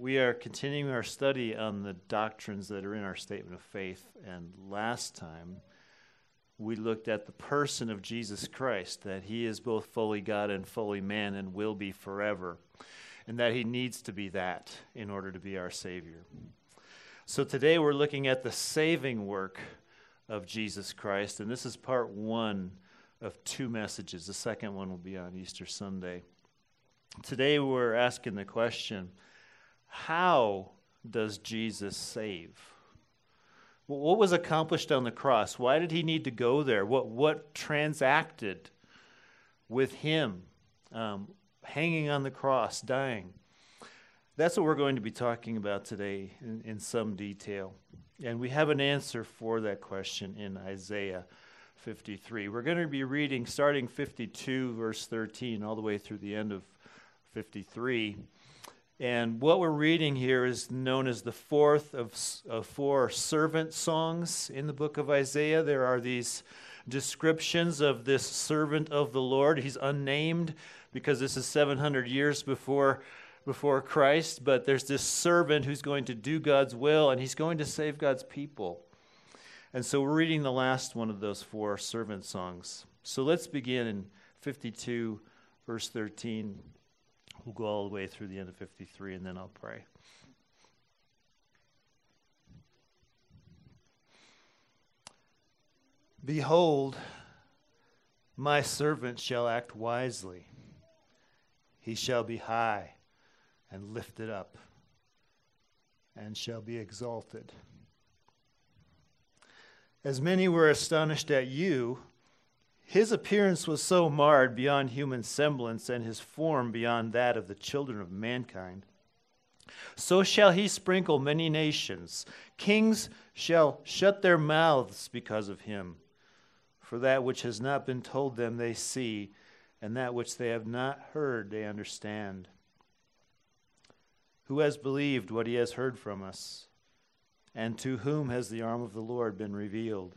We are continuing our study on the doctrines that are in our statement of faith. And last time, we looked at the person of Jesus Christ, that he is both fully God and fully man and will be forever, and that he needs to be that in order to be our Savior. So today we're looking at the saving work of Jesus Christ, and this is part one of two messages. The second one will be on Easter Sunday. Today we're asking the question how does Jesus save? What was accomplished on the cross? Why did he need to go there? What, what transacted with him um, hanging on the cross, dying? That's what we're going to be talking about today in, in some detail. And we have an answer for that question in Isaiah 53. We're going to be reading starting 52, verse 13, all the way through the end of 53. And what we're reading here is known as the fourth of, of four servant songs in the book of Isaiah. There are these descriptions of this servant of the Lord. He's unnamed because this is 700 years before, before Christ, but there's this servant who's going to do God's will and he's going to save God's people. And so we're reading the last one of those four servant songs. So let's begin in 52, verse 13. We'll go all the way through the end of 53, and then I'll pray. Behold, my servant shall act wisely. He shall be high and lifted up, and shall be exalted. As many were astonished at you, his appearance was so marred beyond human semblance, and his form beyond that of the children of mankind. So shall he sprinkle many nations. Kings shall shut their mouths because of him. For that which has not been told them they see, and that which they have not heard they understand. Who has believed what he has heard from us? And to whom has the arm of the Lord been revealed?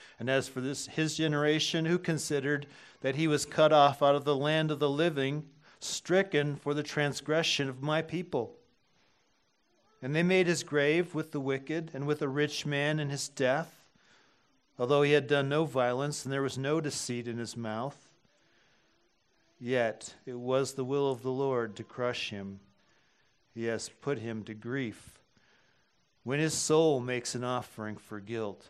And as for this his generation, who considered that he was cut off out of the land of the living, stricken for the transgression of my people. And they made his grave with the wicked and with a rich man in his death, although he had done no violence and there was no deceit in his mouth. Yet it was the will of the Lord to crush him. He has put him to grief. When his soul makes an offering for guilt,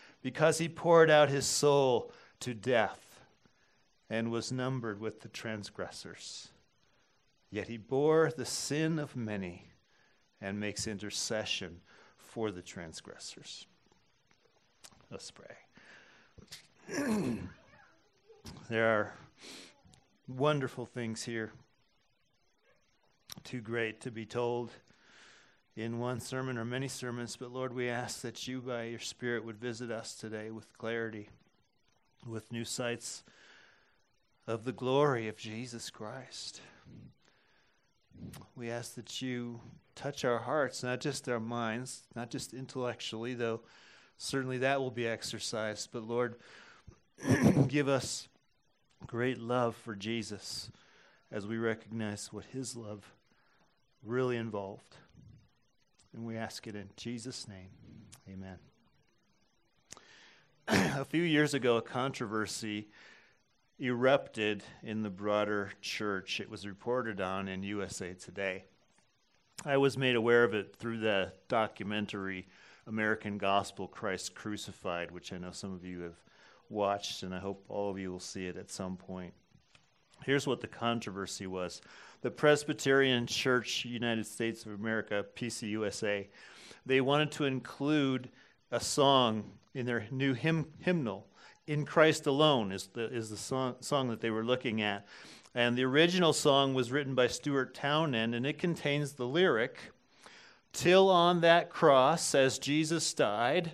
because he poured out his soul to death and was numbered with the transgressors. Yet he bore the sin of many and makes intercession for the transgressors. Let's pray. there are wonderful things here, too great to be told in one sermon or many sermons, but Lord, we ask that you, by your Spirit, would visit us today with clarity, with new sights of the glory of Jesus Christ. We ask that you touch our hearts, not just our minds, not just intellectually, though certainly that will be exercised, but Lord, give us great love for Jesus as we recognize what his love really involved. And we ask it in Jesus' name. Amen. a few years ago, a controversy erupted in the broader church. It was reported on in USA Today. I was made aware of it through the documentary American Gospel Christ Crucified, which I know some of you have watched, and I hope all of you will see it at some point. Here's what the controversy was the Presbyterian Church, United States of America, PCUSA, they wanted to include a song in their new hymn, hymnal. In Christ Alone is the, is the song, song that they were looking at. And the original song was written by Stuart Townend, and it contains the lyric Till on that cross, as Jesus died,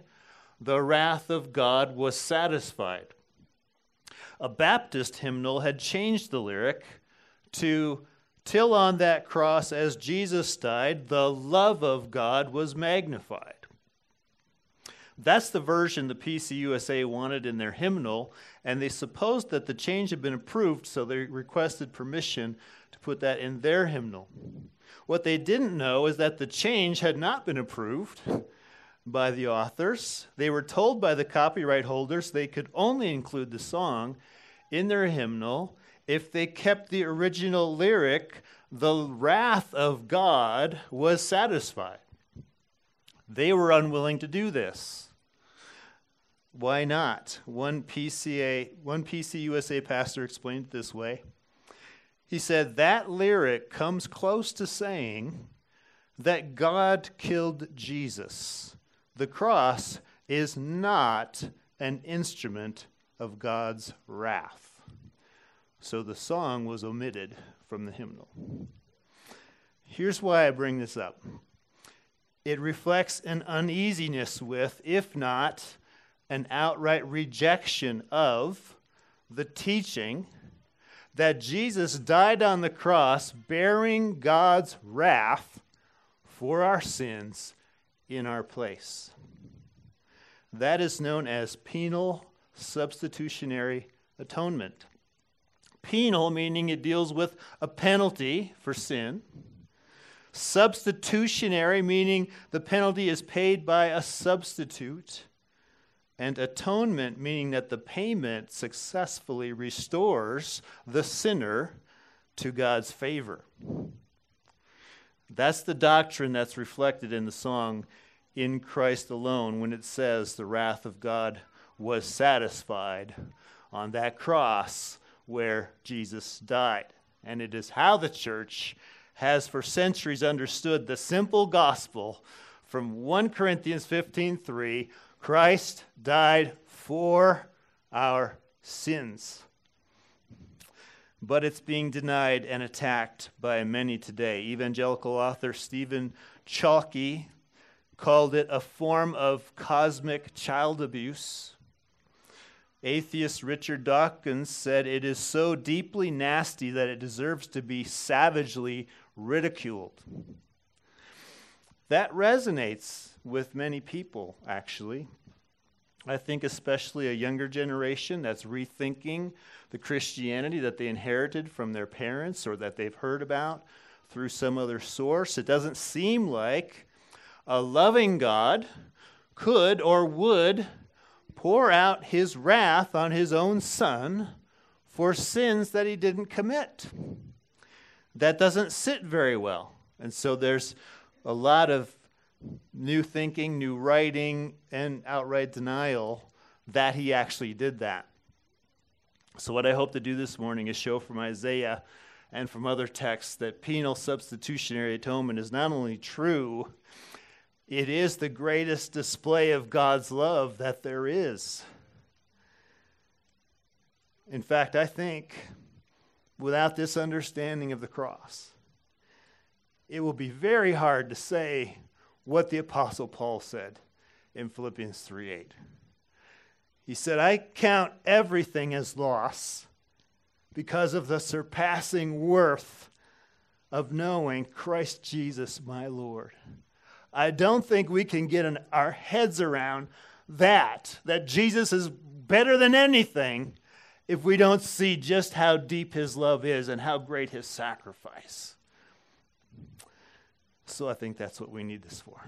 the wrath of God was satisfied. A Baptist hymnal had changed the lyric to Till on that cross, as Jesus died, the love of God was magnified. That's the version the PCUSA wanted in their hymnal, and they supposed that the change had been approved, so they requested permission to put that in their hymnal. What they didn't know is that the change had not been approved by the authors. They were told by the copyright holders they could only include the song in their hymnal if they kept the original lyric, the wrath of God was satisfied. They were unwilling to do this. Why not? One PCA, one PCUSA pastor explained it this way. He said that lyric comes close to saying that God killed Jesus. The cross is not an instrument of God's wrath. So the song was omitted from the hymnal. Here's why I bring this up it reflects an uneasiness with, if not an outright rejection of, the teaching that Jesus died on the cross bearing God's wrath for our sins in our place. That is known as penal substitutionary atonement. Penal, meaning it deals with a penalty for sin. Substitutionary, meaning the penalty is paid by a substitute. And atonement, meaning that the payment successfully restores the sinner to God's favor. That's the doctrine that's reflected in the song In Christ Alone when it says the wrath of God was satisfied on that cross where Jesus died. And it is how the church has for centuries understood the simple gospel from 1 Corinthians 15:3, Christ died for our sins. But it's being denied and attacked by many today. Evangelical author Stephen Chalke called it a form of cosmic child abuse. Atheist Richard Dawkins said it is so deeply nasty that it deserves to be savagely ridiculed. That resonates with many people, actually. I think especially a younger generation that's rethinking the Christianity that they inherited from their parents or that they've heard about through some other source. It doesn't seem like a loving God could or would pour out his wrath on his own son for sins that he didn't commit. That doesn't sit very well. And so there's a lot of new thinking, new writing, and outright denial that he actually did that. So, what I hope to do this morning is show from Isaiah and from other texts that penal substitutionary atonement is not only true, It is the greatest display of God's love that there is. In fact, I think without this understanding of the cross, it will be very hard to say what the Apostle Paul said in Philippians 3 8. He said, I count everything as loss because of the surpassing worth of knowing Christ Jesus my Lord. I don't think we can get an, our heads around that, that Jesus is better than anything, if we don't see just how deep his love is and how great his sacrifice. So I think that's what we need this for.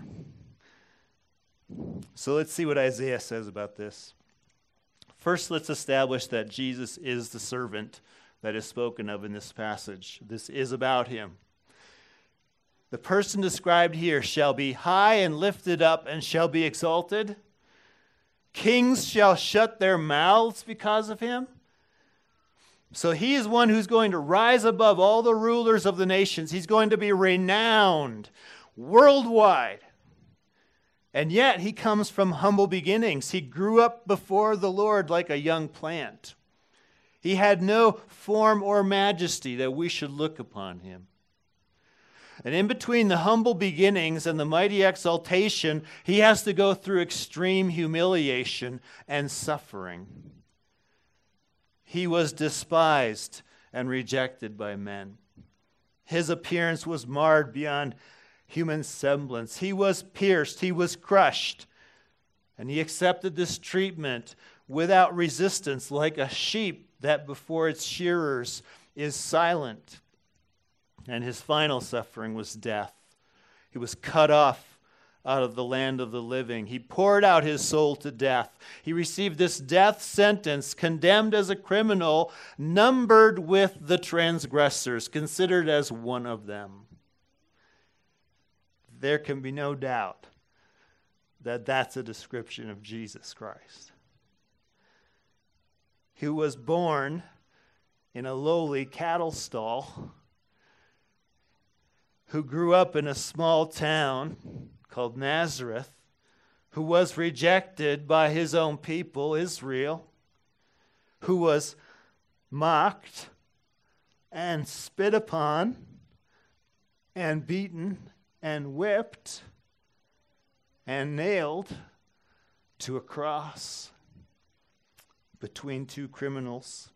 So let's see what Isaiah says about this. First, let's establish that Jesus is the servant that is spoken of in this passage. This is about him. The person described here shall be high and lifted up and shall be exalted. Kings shall shut their mouths because of him. So he is one who's going to rise above all the rulers of the nations. He's going to be renowned worldwide. And yet he comes from humble beginnings. He grew up before the Lord like a young plant. He had no form or majesty that we should look upon him. And in between the humble beginnings and the mighty exaltation, he has to go through extreme humiliation and suffering. He was despised and rejected by men. His appearance was marred beyond human semblance. He was pierced, he was crushed, and he accepted this treatment without resistance, like a sheep that before its shearers is silent. And his final suffering was death. He was cut off out of the land of the living. He poured out his soul to death. He received this death sentence, condemned as a criminal, numbered with the transgressors, considered as one of them. There can be no doubt that that's a description of Jesus Christ, who was born in a lowly cattle stall, who grew up in a small town called Nazareth, who was rejected by his own people, Israel, who was mocked and spit upon and beaten and whipped and nailed to a cross between two criminals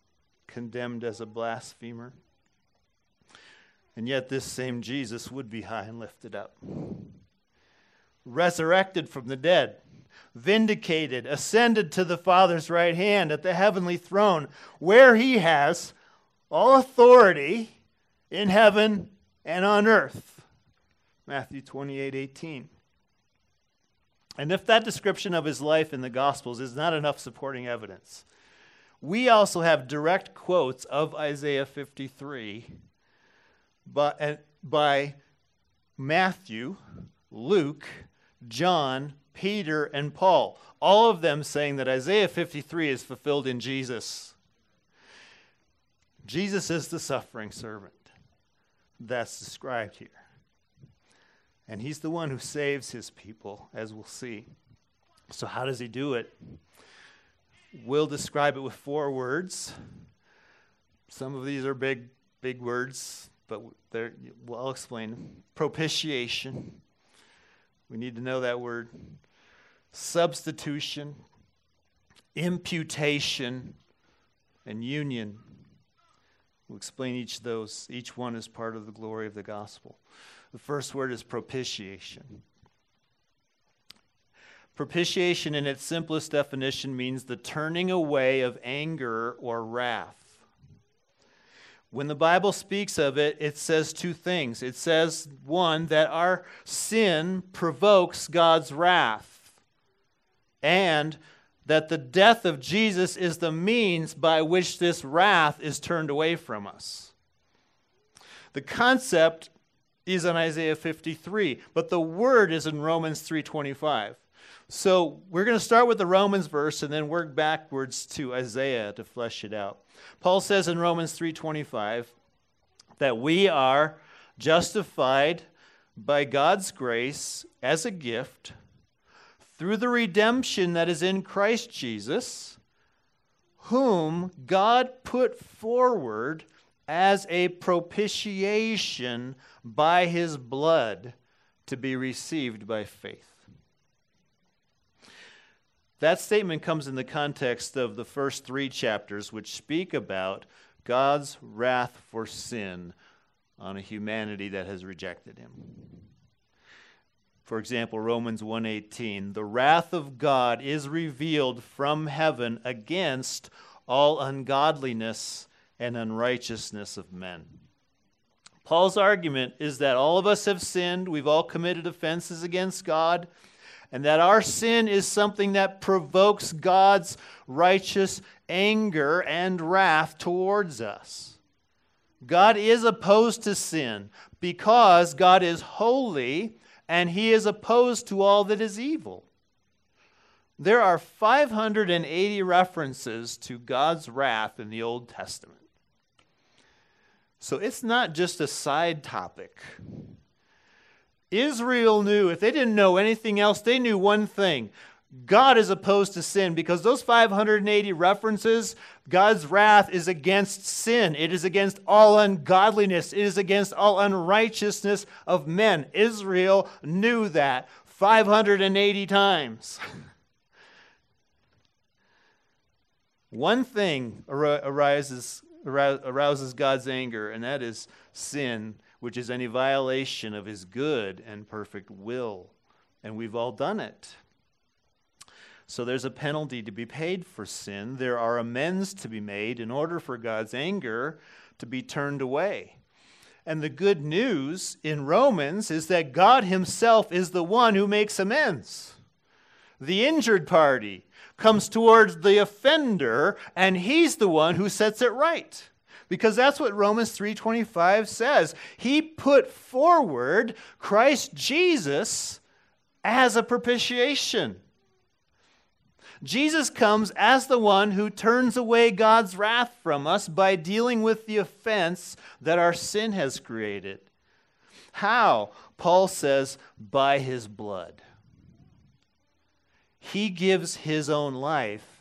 condemned as a blasphemer. And yet, this same Jesus would be high and lifted up resurrected from the dead, vindicated, ascended to the Father's right hand at the heavenly throne, where he has all authority in heaven and on earth. Matthew 28 18. And if that description of his life in the Gospels is not enough supporting evidence, we also have direct quotes of Isaiah 53 by, by Matthew, Luke, John, Peter, and Paul, all of them saying that Isaiah 53 is fulfilled in Jesus. Jesus is the suffering servant that's described here. And he's the one who saves his people, as we'll see. So, how does he do it? We'll describe it with four words. Some of these are big, big words, but I'll explain. Propitiation, we need to know that word. Substitution, imputation, and union. We'll explain each of those. Each one is part of the glory of the gospel. The first word is propitiation. Propitiation, in its simplest definition, means the turning away of anger or wrath. When the Bible speaks of it, it says two things. It says, one, that our sin provokes God's wrath, and that the death of Jesus is the means by which this wrath is turned away from us. The concept is in Isaiah 53, but the word is in Romans 3:25. So we're going to start with the Romans verse and then work backwards to Isaiah to flesh it out. Paul says in Romans 3:25 that we are justified by God's grace as a gift through the redemption that is in Christ Jesus, whom God put forward as a propitiation by his blood to be received by faith. That statement comes in the context of the first three chapters, which speak about God's wrath for sin on a humanity that has rejected him. For example, Romans 1:18, the wrath of God is revealed from heaven against all ungodliness and unrighteousness of men. Paul's argument is that all of us have sinned, we've all committed offenses against God, and that our sin is something that provokes God's righteous anger and wrath towards us. God is opposed to sin because God is holy and he is opposed to all that is evil. There are 580 references to God's wrath in the Old Testament. So it's not just a side topic. Israel knew, if they didn't know anything else, they knew one thing God is opposed to sin because those 580 references, God's wrath is against sin. It is against all ungodliness. It is against all unrighteousness of men. Israel knew that 580 times. One thing arises arouses God's anger, and that is sin, which is any violation of his good and perfect will. And we've all done it. So there's a penalty to be paid for sin. There are amends to be made in order for God's anger to be turned away. And the good news in Romans is that God Himself is the one who makes amends. The injured party comes towards the offender and he's the one who sets it right because that's what Romans 3:25 says. He put forward Christ Jesus as a propitiation. Jesus comes as the one who turns away God's wrath from us by dealing with the offense that our sin has created. How? Paul says, by his blood. He gives his own life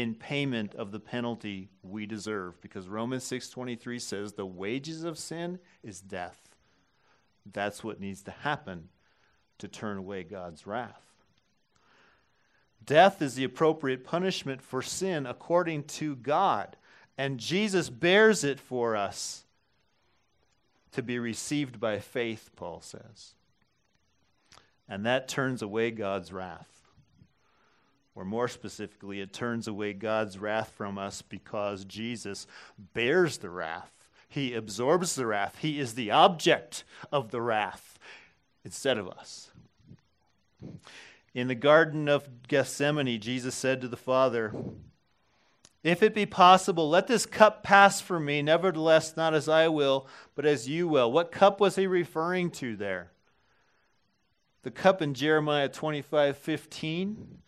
in payment of the penalty we deserve because Romans 6:23 says the wages of sin is death. That's what needs to happen to turn away God's wrath. Death is the appropriate punishment for sin according to God, and Jesus bears it for us to be received by faith, Paul says. And that turns away God's wrath or more specifically, it turns away God's wrath from us because Jesus bears the wrath. He absorbs the wrath. He is the object of the wrath instead of us. In the Garden of Gethsemane, Jesus said to the Father, If it be possible, let this cup pass from me. Nevertheless, not as I will, but as you will. What cup was he referring to there? The cup in Jeremiah 25 15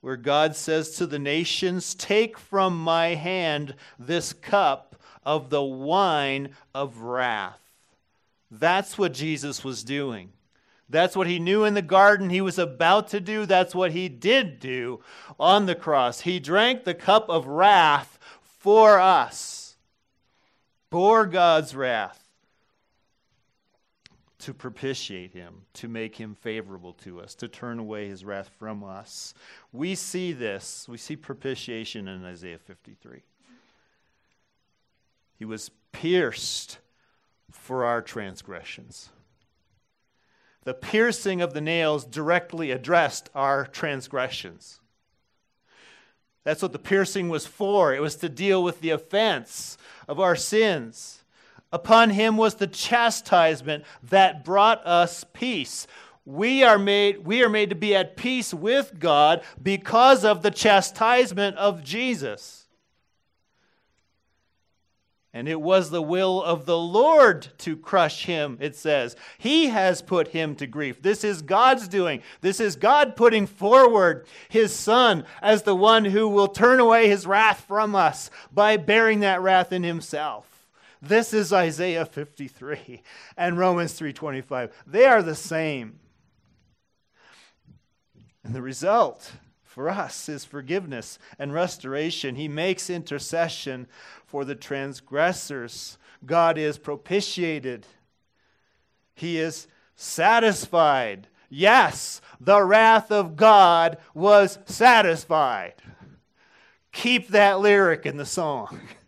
where God says to the nations, Take from my hand this cup of the wine of wrath. That's what Jesus was doing. That's what he knew in the garden he was about to do. That's what he did do on the cross. He drank the cup of wrath for us, bore God's wrath to propitiate him, to make him favorable to us, to turn away his wrath from us. We see this, we see propitiation in Isaiah 53. He was pierced for our transgressions. The piercing of the nails directly addressed our transgressions. That's what the piercing was for. It was to deal with the offense of our sins. Upon him was the chastisement that brought us peace. We are made we are made to be at peace with God because of the chastisement of Jesus. And it was the will of the Lord to crush him, it says. He has put him to grief. This is God's doing. This is God putting forward his Son as the one who will turn away his wrath from us by bearing that wrath in himself. This is Isaiah 53 and Romans 3:25. They are the same. And the result for us is forgiveness and restoration. He makes intercession for the transgressors. God is propitiated. He is satisfied. Yes, the wrath of God was satisfied. Keep that lyric in the song.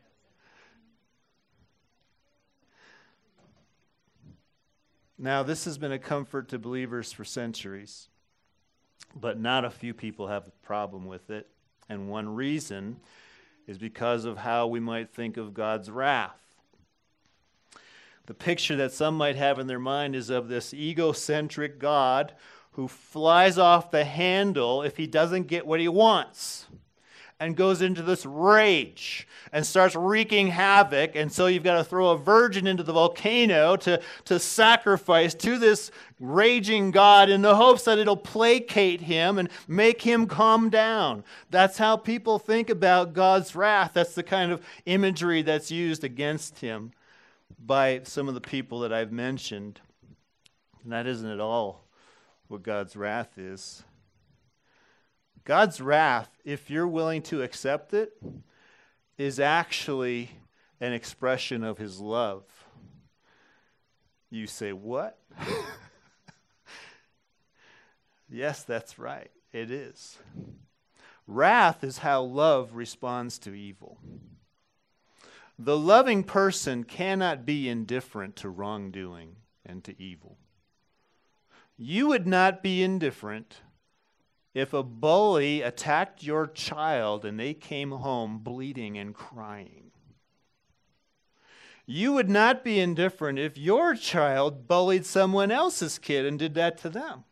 Now, this has been a comfort to believers for centuries, but not a few people have a problem with it. And one reason is because of how we might think of God's wrath. The picture that some might have in their mind is of this egocentric God who flies off the handle if he doesn't get what he wants and goes into this rage and starts wreaking havoc. And so you've got to throw a virgin into the volcano to, to sacrifice to this raging God in the hopes that it'll placate him and make him calm down. That's how people think about God's wrath. That's the kind of imagery that's used against him by some of the people that I've mentioned. And that isn't at all what God's wrath is. God's wrath, if you're willing to accept it, is actually an expression of his love. You say, What? yes, that's right. It is. Wrath is how love responds to evil. The loving person cannot be indifferent to wrongdoing and to evil. You would not be indifferent if a bully attacked your child and they came home bleeding and crying. You would not be indifferent if your child bullied someone else's kid and did that to them.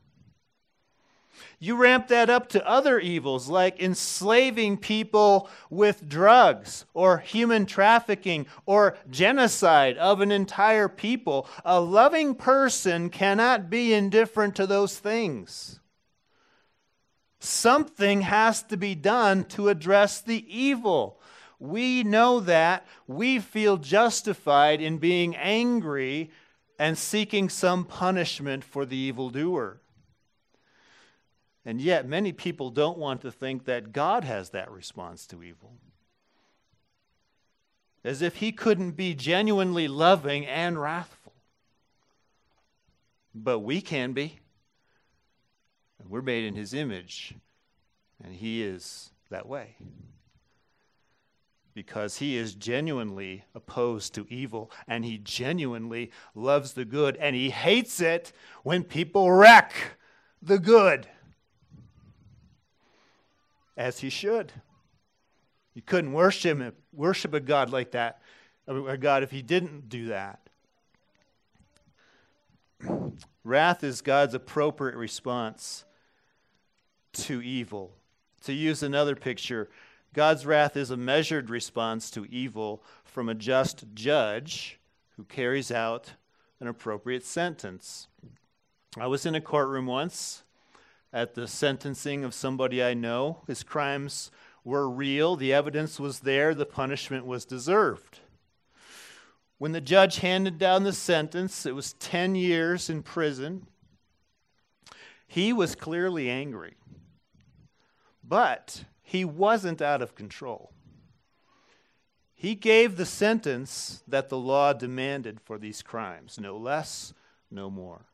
You ramp that up to other evils like enslaving people with drugs or human trafficking or genocide of an entire people. A loving person cannot be indifferent to those things. Something has to be done to address the evil. We know that. We feel justified in being angry and seeking some punishment for the evildoer. And yet, many people don't want to think that God has that response to evil. As if he couldn't be genuinely loving and wrathful. But we can be. We're made in his image, and he is that way. Because he is genuinely opposed to evil, and he genuinely loves the good, and he hates it when people wreck the good. As he should. You couldn't worship, worship a God like that, a God if he didn't do that. Wrath is God's appropriate response to evil. To use another picture, God's wrath is a measured response to evil from a just judge who carries out an appropriate sentence. I was in a courtroom once at the sentencing of somebody I know. His crimes were real, the evidence was there, the punishment was deserved. When the judge handed down the sentence, it was 10 years in prison. He was clearly angry. But he wasn't out of control. He gave the sentence that the law demanded for these crimes no less, no more.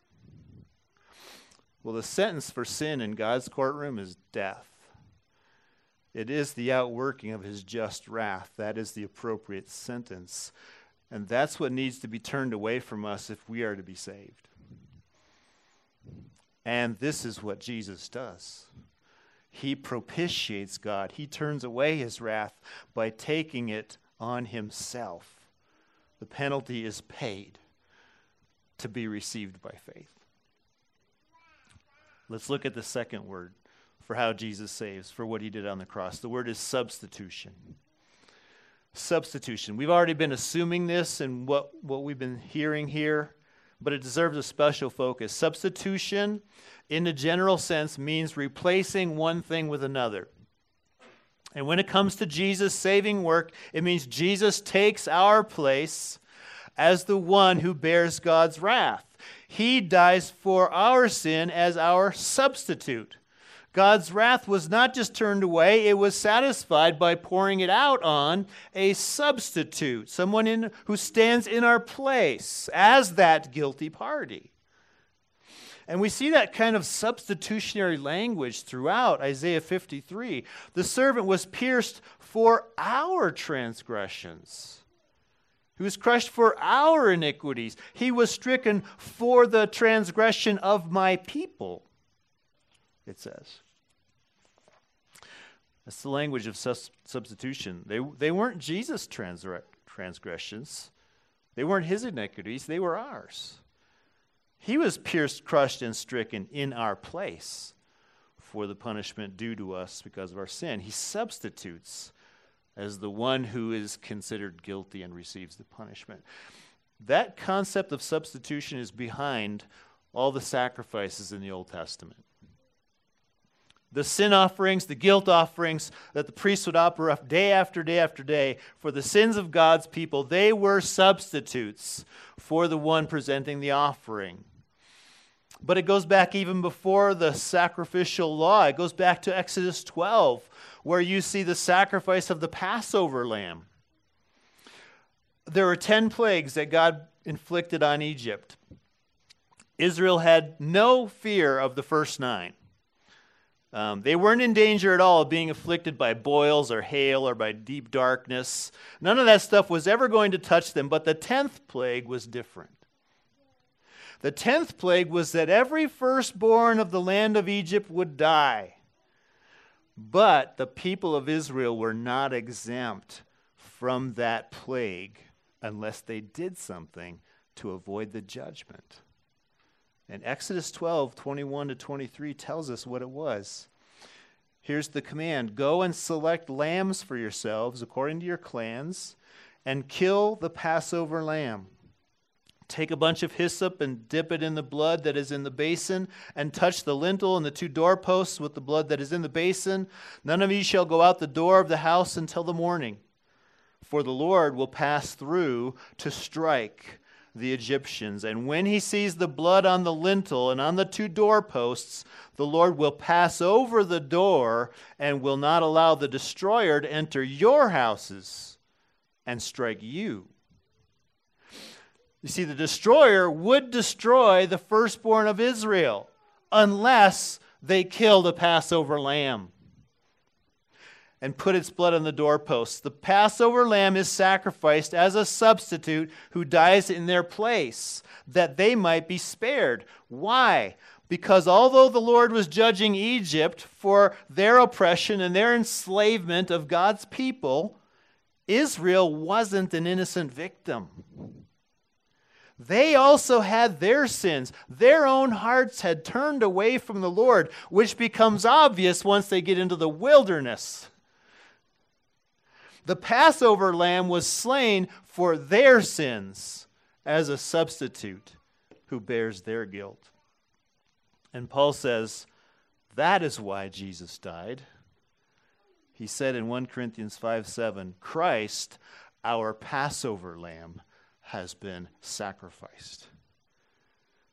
Well, the sentence for sin in God's courtroom is death. It is the outworking of his just wrath. That is the appropriate sentence. And that's what needs to be turned away from us if we are to be saved. And this is what Jesus does he propitiates God. He turns away his wrath by taking it on himself. The penalty is paid to be received by faith. Let's look at the second word for how Jesus saves, for what he did on the cross. The word is substitution. Substitution. We've already been assuming this and what, what we've been hearing here, but it deserves a special focus. Substitution in the general sense, means replacing one thing with another. And when it comes to Jesus' saving work, it means Jesus takes our place as the one who bears God's wrath. He dies for our sin as our substitute. God's wrath was not just turned away, it was satisfied by pouring it out on a substitute, someone in, who stands in our place as that guilty party. And we see that kind of substitutionary language throughout Isaiah 53. The servant was pierced for our transgressions. He was crushed for our iniquities. He was stricken for the transgression of my people, it says. That's the language of sus- substitution. They, they weren't Jesus' transgressions, they weren't his iniquities, they were ours. He was pierced, crushed, and stricken in our place for the punishment due to us because of our sin. He substitutes as the one who is considered guilty and receives the punishment. That concept of substitution is behind all the sacrifices in the Old Testament. The sin offerings, the guilt offerings that the priests would offer up day after day after day for the sins of God's people, they were substitutes for the one presenting the offering. But it goes back even before the sacrificial law. It goes back to Exodus 12, where you see the sacrifice of the Passover lamb. There were 10 plagues that God inflicted on Egypt. Israel had no fear of the first nine. Um, they weren't in danger at all of being afflicted by boils or hail or by deep darkness. None of that stuff was ever going to touch them, but the tenth plague was different. The tenth plague was that every firstborn of the land of Egypt would die. But the people of Israel were not exempt from that plague unless they did something to avoid the judgment. And Exodus 12, 21 to 23 tells us what it was. Here's the command Go and select lambs for yourselves according to your clans, and kill the Passover lamb. Take a bunch of hyssop and dip it in the blood that is in the basin, and touch the lintel and the two doorposts with the blood that is in the basin. None of you shall go out the door of the house until the morning, for the Lord will pass through to strike the Egyptians. And when he sees the blood on the lintel and on the two doorposts, the Lord will pass over the door and will not allow the destroyer to enter your houses and strike you. You see, the destroyer would destroy the firstborn of Israel unless they killed a Passover lamb and put its blood on the doorposts. The Passover lamb is sacrificed as a substitute who dies in their place, that they might be spared. Why? Because although the Lord was judging Egypt for their oppression and their enslavement of God's people, Israel wasn't an innocent victim. They also had their sins. Their own hearts had turned away from the Lord, which becomes obvious once they get into the wilderness. The Passover lamb was slain for their sins as a substitute who bears their guilt. And Paul says, that is why Jesus died. He said in 1 Corinthians 5 7, Christ, our Passover lamb, has been sacrificed.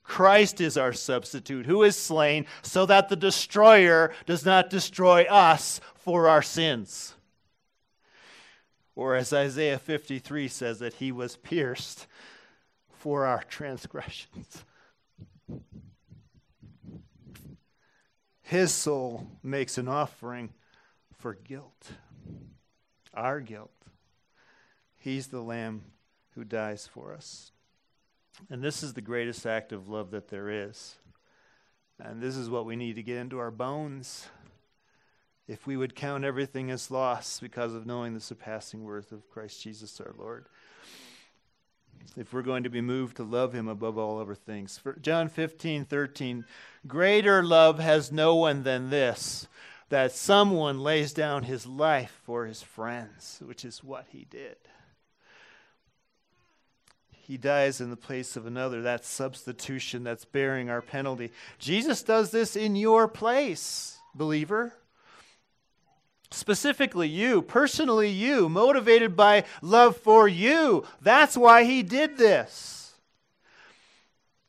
Christ is our substitute, who is slain so that the destroyer does not destroy us for our sins. Or as Isaiah 53 says, that he was pierced for our transgressions. His soul makes an offering for guilt, our guilt. He's the Lamb who dies for us. And this is the greatest act of love that there is. And this is what we need to get into our bones. If we would count everything as loss because of knowing the surpassing worth of Christ Jesus our Lord. If we're going to be moved to love him above all other things. For John 15, 13, greater love has no one than this, that someone lays down his life for his friends, which is what he did he dies in the place of another. That substitution that's bearing our penalty. Jesus does this in your place, believer. Specifically, you, personally, you, motivated by love for you. That's why he did this.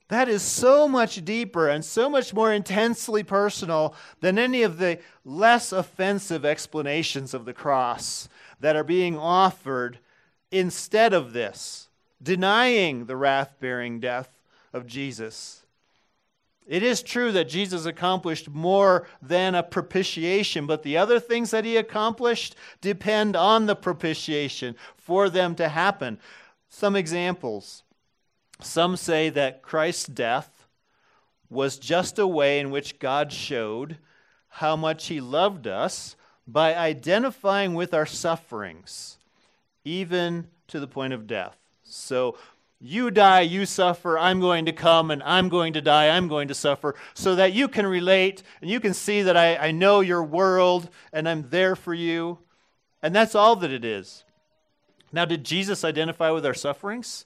That is so much deeper and so much more intensely personal than any of the less offensive explanations of the cross that are being offered instead of this, denying the wrath bearing death of Jesus. It is true that Jesus accomplished more than a propitiation, but the other things that he accomplished depend on the propitiation for them to happen. Some examples. Some say that Christ's death was just a way in which God showed how much he loved us by identifying with our sufferings, even to the point of death. So, you die, you suffer, I'm going to come, and I'm going to die, I'm going to suffer, so that you can relate and you can see that I, I know your world and I'm there for you. And that's all that it is. Now, did Jesus identify with our sufferings?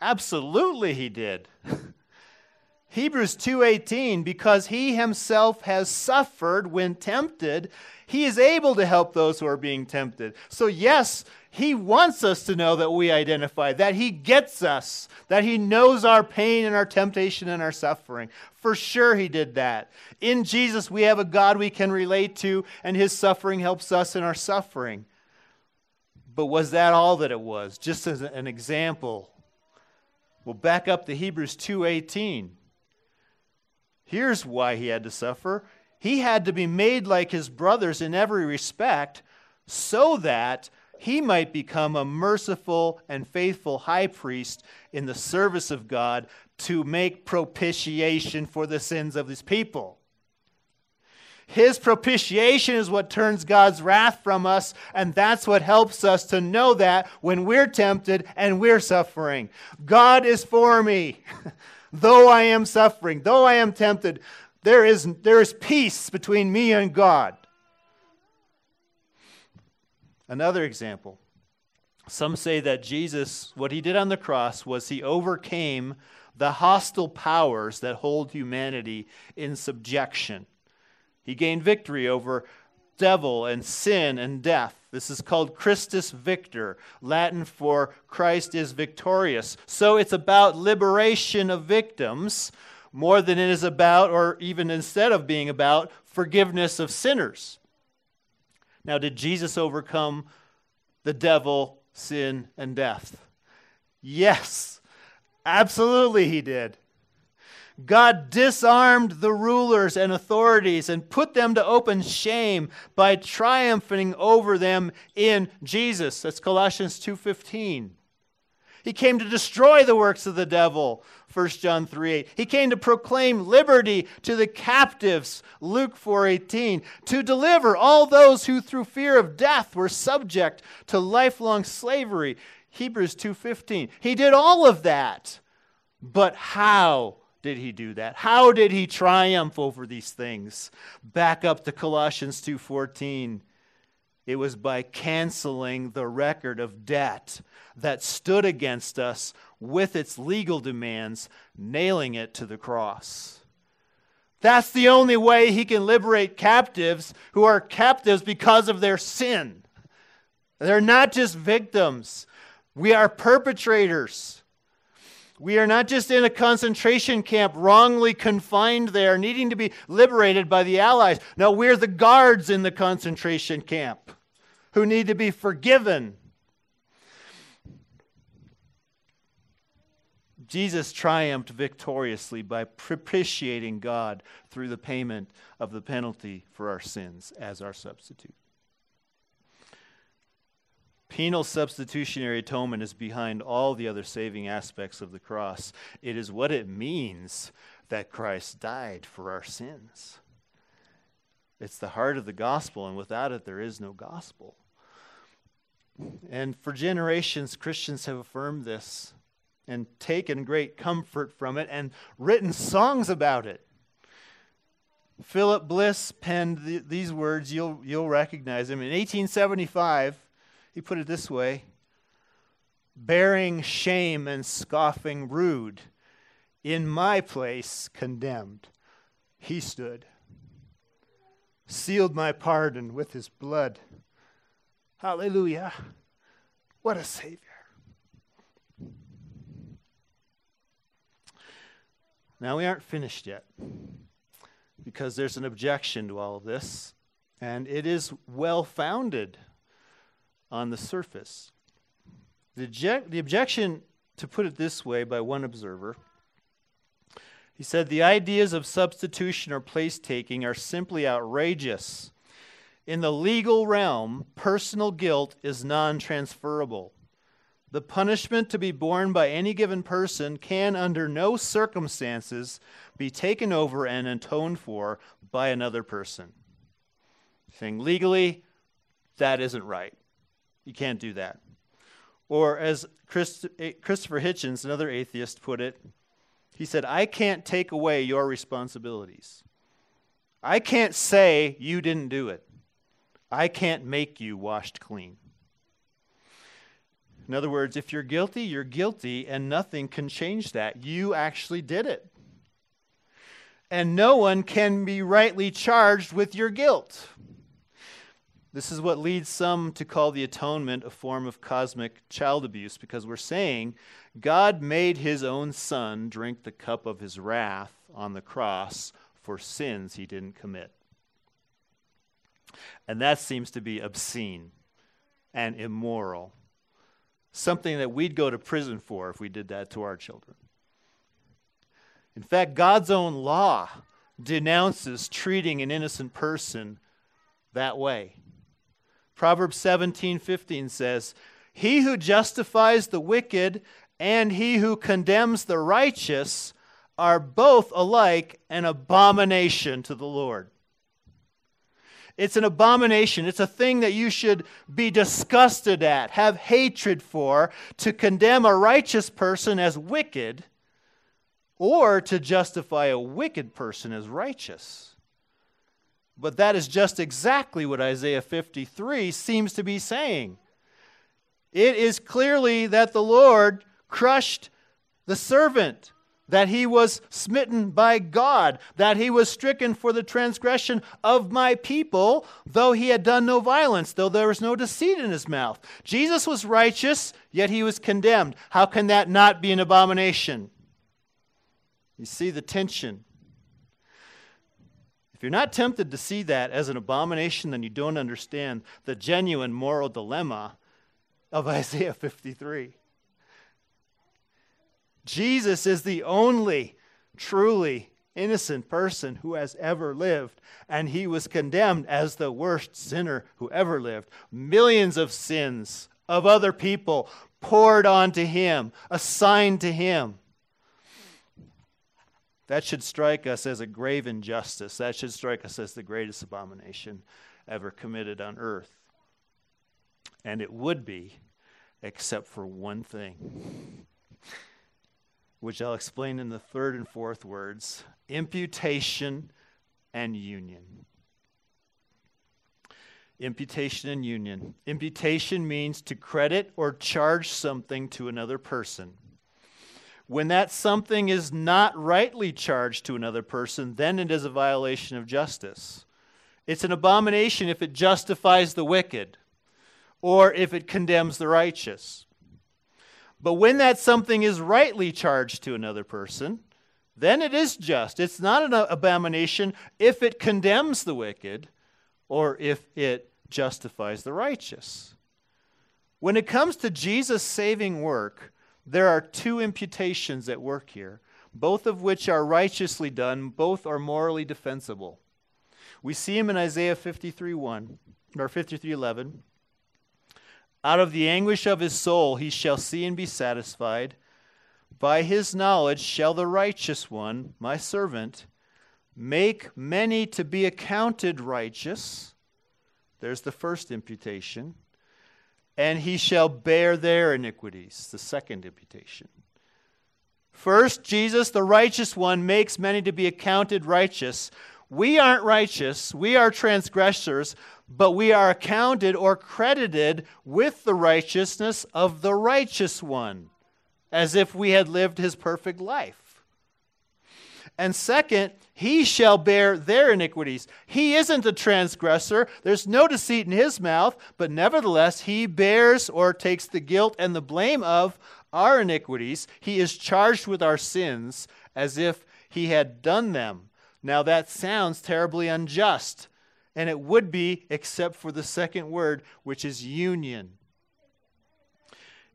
Absolutely, he did. Hebrews 2:18 because he himself has suffered when tempted he is able to help those who are being tempted. So yes, he wants us to know that we identify, that He gets us, that He knows our pain and our temptation and our suffering. For sure, He did that. In Jesus, we have a God we can relate to, and His suffering helps us in our suffering. But was that all that it was? Just as an example. We'll back up to Hebrews 2:18. Here's why he had to suffer. He had to be made like his brothers in every respect so that he might become a merciful and faithful high priest in the service of God to make propitiation for the sins of his people. His propitiation is what turns God's wrath from us, and that's what helps us to know that when we're tempted and we're suffering. God is for me. though I am suffering, though I am tempted, there is, there is peace between me and God. Another example. Some say that Jesus, what he did on the cross was he overcame the hostile powers that hold humanity in subjection. He gained victory over devil and sin and death. This is called Christus Victor, Latin for Christ is victorious. So it's about liberation of victims more than it is about, or even instead of being about, forgiveness of sinners. Now, did Jesus overcome the devil, sin, and death? Yes, absolutely, he did. God disarmed the rulers and authorities and put them to open shame by triumphing over them in Jesus. That's Colossians 2:15. He came to destroy the works of the devil, 1 John 3 8. He came to proclaim liberty to the captives, Luke 4 18. To deliver all those who through fear of death were subject to lifelong slavery, Hebrews 2 15. He did all of that. But how did he do that? How did he triumph over these things? Back up to Colossians 2:14. It was by canceling the record of debt that stood against us with its legal demands, nailing it to the cross. That's the only way he can liberate captives who are captives because of their sin. They're not just victims, we are perpetrators. We are not just in a concentration camp, wrongly confined there, needing to be liberated by the Allies. No, we're the guards in the concentration camp who need to be forgiven. Jesus triumphed victoriously by propitiating God through the payment of the penalty for our sins as our substitute. Penal substitutionary atonement is behind all the other saving aspects of the cross. It is what it means that Christ died for our sins. It's the heart of the gospel, and without it, there is no gospel. And for generations, Christians have affirmed this and taken great comfort from it and written songs about it. Philip Bliss penned the, these words, you'll, you'll recognize him. In 1875, he put it this way bearing shame and scoffing rude, in my place condemned, he stood. sealed my pardon with his blood. Hallelujah. What a Savior. Now, we aren't finished yet because there's an objection to all of this, and it is well founded on the surface. The, the objection, to put it this way, by one observer, he said the ideas of substitution or place taking are simply outrageous. In the legal realm, personal guilt is non transferable. The punishment to be borne by any given person can, under no circumstances, be taken over and atoned for by another person. Saying legally, that isn't right. You can't do that. Or, as Christ- eh, Christopher Hitchens, another atheist, put it, he said, I can't take away your responsibilities. I can't say you didn't do it. I can't make you washed clean. In other words, if you're guilty, you're guilty, and nothing can change that. You actually did it. And no one can be rightly charged with your guilt. This is what leads some to call the atonement a form of cosmic child abuse because we're saying God made his own son drink the cup of his wrath on the cross for sins he didn't commit. And that seems to be obscene and immoral something that we'd go to prison for if we did that to our children. In fact, God's own law denounces treating an innocent person that way. Proverbs 17:15 says, "He who justifies the wicked and he who condemns the righteous are both alike an abomination to the Lord." It's an abomination. It's a thing that you should be disgusted at, have hatred for, to condemn a righteous person as wicked, or to justify a wicked person as righteous. But that is just exactly what Isaiah 53 seems to be saying. It is clearly that the Lord crushed the servant that he was smitten by God, that he was stricken for the transgression of my people, though he had done no violence, though there was no deceit in his mouth. Jesus was righteous, yet he was condemned. How can that not be an abomination? You see the tension. If you're not tempted to see that as an abomination, then you don't understand the genuine moral dilemma of Isaiah 53. Jesus is the only truly innocent person who has ever lived, and he was condemned as the worst sinner who ever lived. Millions of sins of other people poured onto him, assigned to him. That should strike us as a grave injustice. That should strike us as the greatest abomination ever committed on earth. And it would be, except for one thing which I'll explain in the third and fourth words imputation and union. Imputation and union. Imputation means to credit or charge something to another person. When that something is not rightly charged to another person, then it is a violation of justice. It's an abomination if it justifies the wicked or if it condemns the righteous. But when that something is rightly charged to another person, then it is just. It's not an abomination if it condemns the wicked or if it justifies the righteous. When it comes to Jesus' saving work, there are two imputations at work here, both of which are righteously done, both are morally defensible. We see him in Isaiah 53 1 or 53 11. Out of the anguish of his soul he shall see and be satisfied. By his knowledge shall the righteous one, my servant, make many to be accounted righteous. There's the first imputation. And he shall bear their iniquities, the second imputation. First, Jesus, the righteous one, makes many to be accounted righteous. We aren't righteous, we are transgressors, but we are accounted or credited with the righteousness of the righteous one, as if we had lived his perfect life. And second, he shall bear their iniquities. He isn't a transgressor. There's no deceit in his mouth, but nevertheless, he bears or takes the guilt and the blame of our iniquities. He is charged with our sins as if he had done them. Now, that sounds terribly unjust, and it would be, except for the second word, which is union.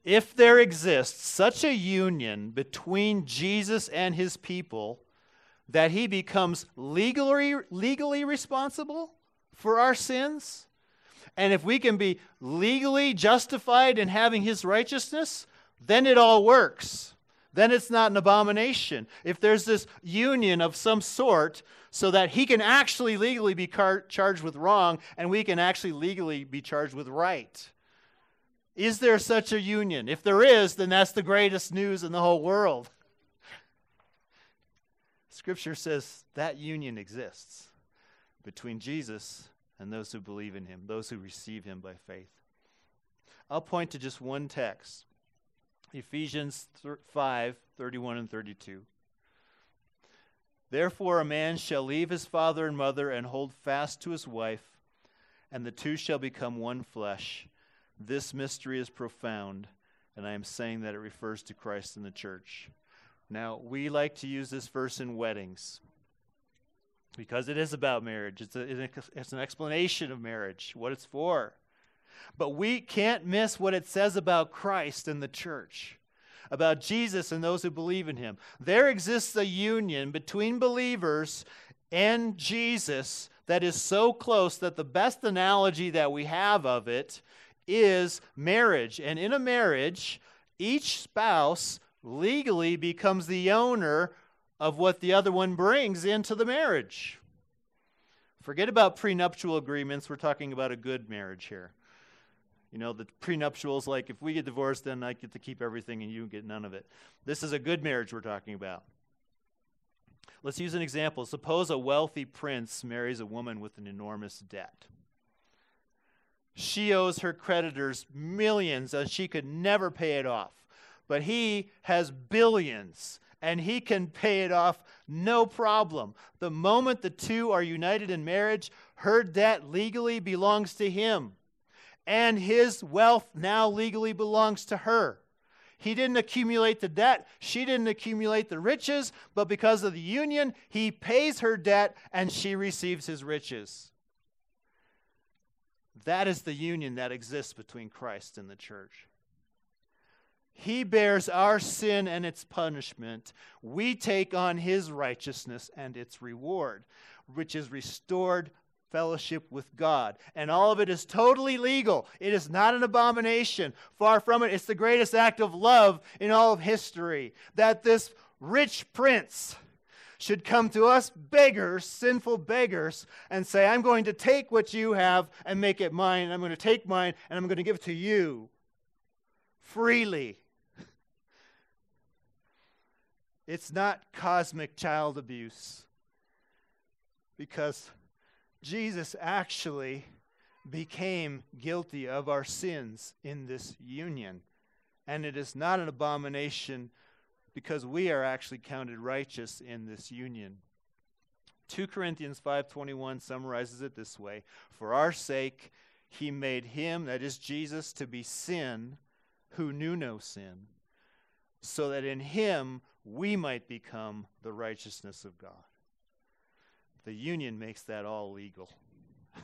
If there exists such a union between Jesus and his people, that he becomes legally, legally responsible for our sins. And if we can be legally justified in having his righteousness, then it all works. Then it's not an abomination. If there's this union of some sort, so that he can actually legally be car- charged with wrong and we can actually legally be charged with right. Is there such a union? If there is, then that's the greatest news in the whole world. Scripture says that union exists between Jesus and those who believe in him, those who receive him by faith. I'll point to just one text Ephesians 5 31 and 32. Therefore, a man shall leave his father and mother and hold fast to his wife, and the two shall become one flesh. This mystery is profound, and I am saying that it refers to Christ and the church. Now, we like to use this verse in weddings because it is about marriage. It's, a, it's an explanation of marriage, what it's for. But we can't miss what it says about Christ and the church, about Jesus and those who believe in him. There exists a union between believers and Jesus that is so close that the best analogy that we have of it is marriage. And in a marriage, each spouse legally becomes the owner of what the other one brings into the marriage. Forget about prenuptial agreements. We're talking about a good marriage here. You know, the prenuptials, like if we get divorced, then I get to keep everything and you get none of it. This is a good marriage we're talking about. Let's use an example. Suppose a wealthy prince marries a woman with an enormous debt. She owes her creditors millions and she could never pay it off but he has billions and he can pay it off no problem. The moment the two are united in marriage, her debt legally belongs to him, and his wealth now legally belongs to her. He didn't accumulate the debt, she didn't accumulate the riches, but because of the union, he pays her debt and she receives his riches. That is the union that exists between Christ and the church. He bears our sin and its punishment. We take on his righteousness and its reward, which is restored fellowship with God. And all of it is totally legal. It is not an abomination. Far from it. It's the greatest act of love in all of history that this rich prince should come to us beggars, sinful beggars, and say, I'm going to take what you have and make it mine. I'm going to take mine and I'm going to give it to you freely. It's not cosmic child abuse because Jesus actually became guilty of our sins in this union. And it is not an abomination because we are actually counted righteous in this union. 2 Corinthians 5:21 summarizes it this way, "For our sake he made him, that is Jesus, to be sin who knew no sin, so that in him we might become the righteousness of God. The union makes that all legal.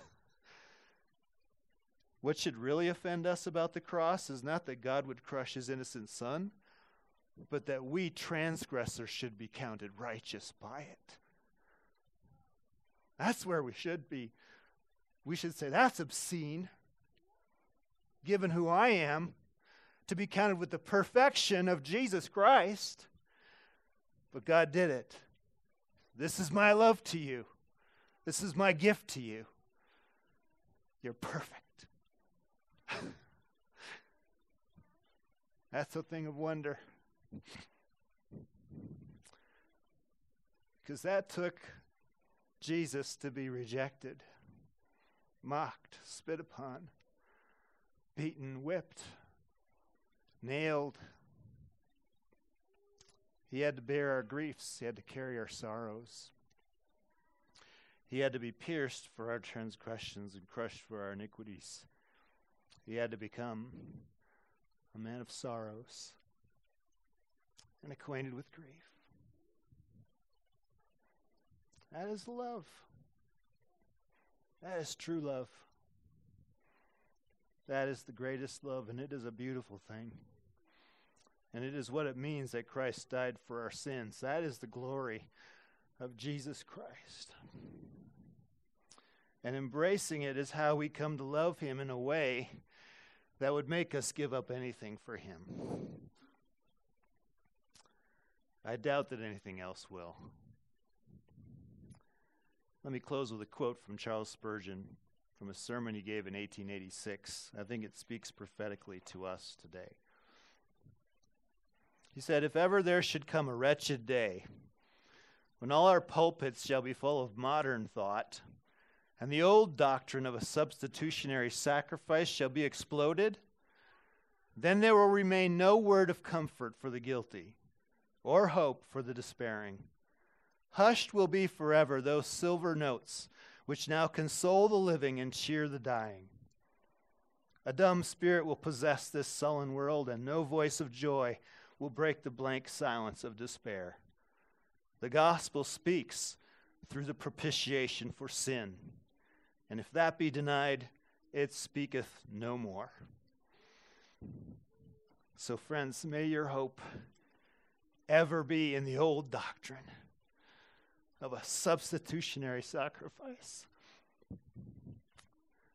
what should really offend us about the cross is not that God would crush his innocent son, but that we transgressors should be counted righteous by it. That's where we should be. We should say, that's obscene, given who I am, to be counted with the perfection of Jesus Christ. But God did it. This is my love to you. This is my gift to you. You're perfect. That's a thing of wonder. Because that took Jesus to be rejected, mocked, spit upon, beaten, whipped, nailed, He had to bear our griefs, He had to carry our sorrows. He had to be pierced for our transgressions and crushed for our iniquities. He had to become a man of sorrows and acquainted with grief. That is love. That is true love. That is the greatest love, and it is a beautiful thing. And it is what it means that Christ died for our sins. That is the glory of Jesus Christ. And embracing it is how we come to love Him in a way that would make us give up anything for Him. I doubt that anything else will. Let me close with a quote from Charles Spurgeon from a sermon he gave in 1886. I think it speaks prophetically to us today. He said, If ever there should come a wretched day when all our pulpits shall be full of modern thought, and the old doctrine of a substitutionary sacrifice shall be exploded, then there will remain no word of comfort for the guilty, or hope for the despairing. Hushed will be forever those silver notes which now console the living and cheer the dying. A dumb spirit will possess this sullen world, and no voice of joy will break the blank silence of despair. The gospel speaks through the propitiation for sin, and if that be denied, it speaketh no more. So, friends, may your hope ever be in the old doctrine of a substitutionary sacrifice.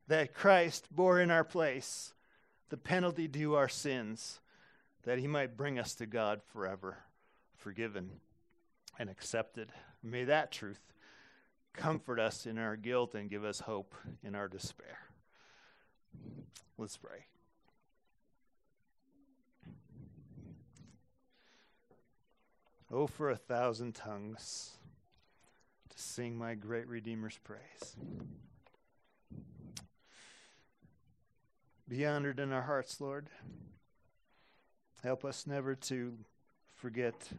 That Christ bore in our place the penalty due our sins, that he might bring us to God forever, forgiven and accepted. May that truth comfort us in our guilt and give us hope in our despair. Let's pray. Oh, for a thousand tongues to sing my great Redeemer's praise. Be honored in our hearts, Lord. Help us never to forget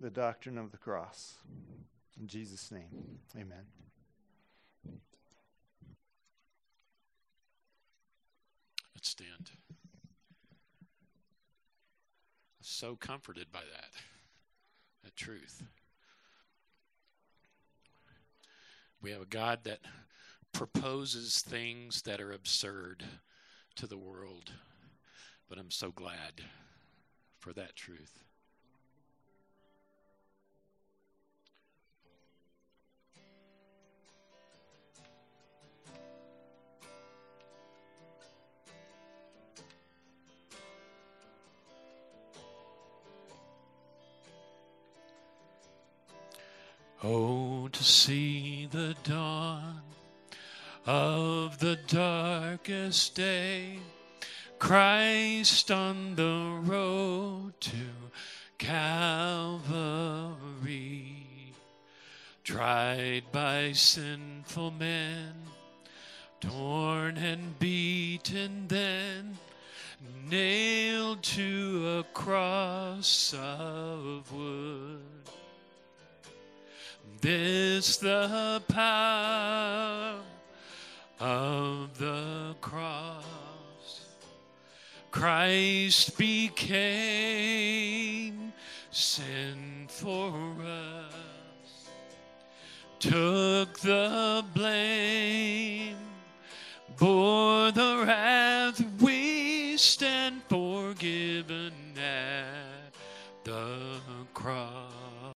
the doctrine of the cross. In Jesus' name, amen. Let's stand. So comforted by that, that truth. We have a God that proposes things that are absurd to the world. But I'm so glad for that truth. Oh, to see the dawn of the darkest day, Christ on the road to Calvary, tried by sinful men, torn and beaten, then nailed to a cross of wood. This the power of the cross. Christ became sin for us, took the blame, bore the wrath we stand forgiven at the cross.